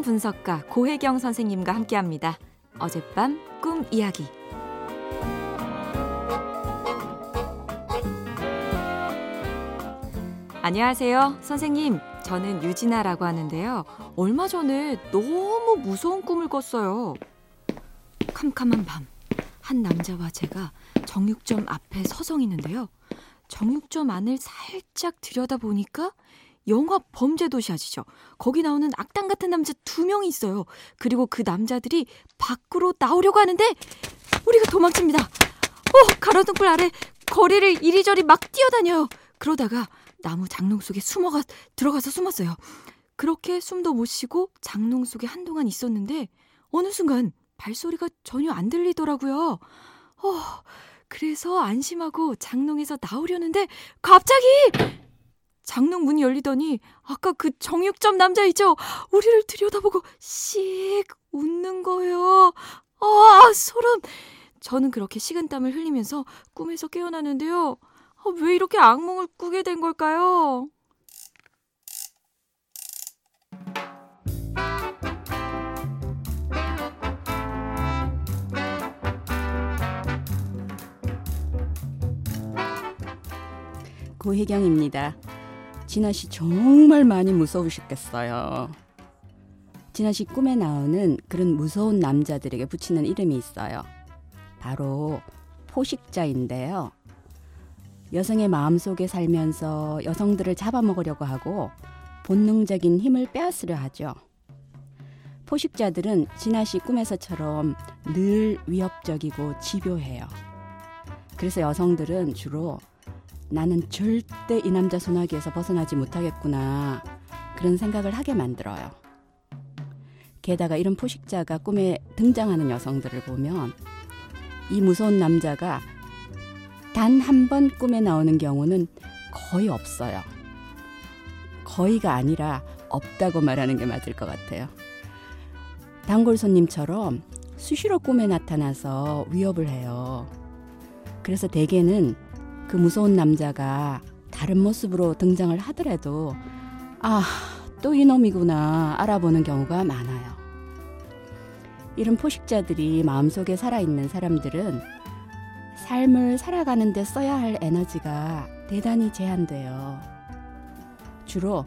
꿈 분석가 고혜경 선생님과 함께 합니다. 어젯밤 꿈 이야기. 안녕하세요. 선생님, 저는 유진아라고 하는데요. 얼마 전에 너무 무서운 꿈을 꿨어요. 캄캄한 밤, 한 남자와 제가 정육점 앞에 서성이는데요. 정육점 안을 살짝 들여다보니까 영화 범죄도시아시죠? 거기 나오는 악당 같은 남자 두 명이 있어요. 그리고 그 남자들이 밖으로 나오려고 하는데 우리가 도망칩니다. 어, 가로등불 아래 거리를 이리저리 막 뛰어다녀요. 그러다가 나무 장롱 속에 숨어가 들어가서 숨었어요. 그렇게 숨도 못 쉬고 장롱 속에 한동안 있었는데 어느 순간 발소리가 전혀 안 들리더라고요. 어, 그래서 안심하고 장롱에서 나오려는데 갑자기 장롱 문이 열리더니 아까 그 정육점 남자 있죠? 우리를 들여다보고 씩 웃는 거예요. 아, 소름. 저는 그렇게 식은땀을 흘리면서 꿈에서 깨어나는데요. 아, 왜 이렇게 악몽을 꾸게 된 걸까요? 고혜경입니다. 진아 씨 정말 많이 무서우셨겠어요. 진아 씨 꿈에 나오는 그런 무서운 남자들에게 붙이는 이름이 있어요. 바로 포식자인데요. 여성의 마음속에 살면서 여성들을 잡아먹으려고 하고 본능적인 힘을 빼앗으려 하죠. 포식자들은 진아 씨 꿈에서처럼 늘 위협적이고 집요해요. 그래서 여성들은 주로 나는 절대 이 남자 소나기에서 벗어나지 못하겠구나. 그런 생각을 하게 만들어요. 게다가 이런 포식자가 꿈에 등장하는 여성들을 보면 이 무서운 남자가 단 한 번 꿈에 나오는 경우는 거의 없어요. 거의가 아니라 없다고 말하는 게 맞을 것 같아요. 단골 손님처럼 수시로 꿈에 나타나서 위협을 해요. 그래서 대개는 그 무서운 남자가 다른 모습으로 등장을 하더라도 아, 또 이놈이구나 알아보는 경우가 많아요. 이런 포식자들이 마음속에 살아있는 사람들은 삶을 살아가는데 써야 할 에너지가 대단히 제한돼요. 주로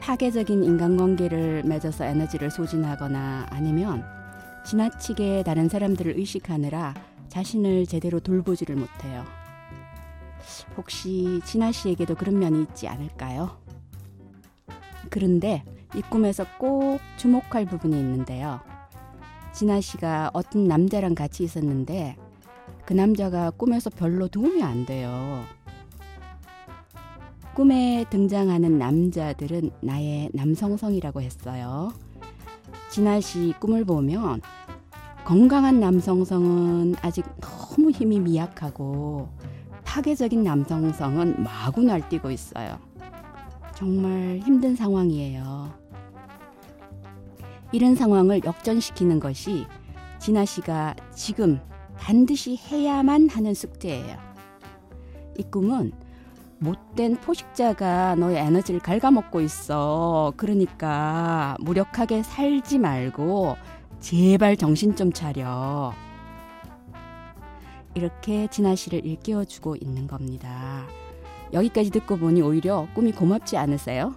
파괴적인 인간관계를 맺어서 에너지를 소진하거나 아니면 지나치게 다른 사람들을 의식하느라 자신을 제대로 돌보지를 못해요. 혹시 진아 씨에게도 그런 면이 있지 않을까요? 그런데 이 꿈에서 꼭 주목할 부분이 있는데요. 진아 씨가 어떤 남자랑 같이 있었는데 그 남자가 꿈에서 별로 도움이 안 돼요. 꿈에 등장하는 남자들은 나의 남성성이라고 했어요. 진아 씨 꿈을 보면 건강한 남성성은 아직 너무 힘이 미약하고 파괴적인 남성성은 마구 날뛰고 있어요. 정말 힘든 상황이에요. 이런 상황을 역전시키는 것이 진아 씨가 지금 반드시 해야만 하는 숙제예요. 이 꿈은 못된 포식자가 너의 에너지를 갉아먹고 있어. 그러니까 무력하게 살지 말고 제발 정신 좀 차려. 이렇게 진아 씨를 일깨워주고 있는 겁니다. 여기까지 듣고 보니 오히려 꿈이 고맙지 않으세요?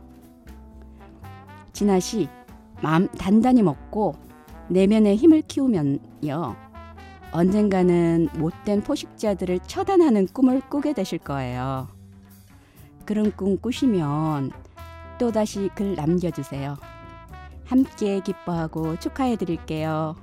진아 씨, 마음 단단히 먹고 내면의 힘을 키우면요. 언젠가는 못된 포식자들을 처단하는 꿈을 꾸게 되실 거예요. 그런 꿈 꾸시면 또다시 글 남겨주세요. 함께 기뻐하고 축하해 드릴게요.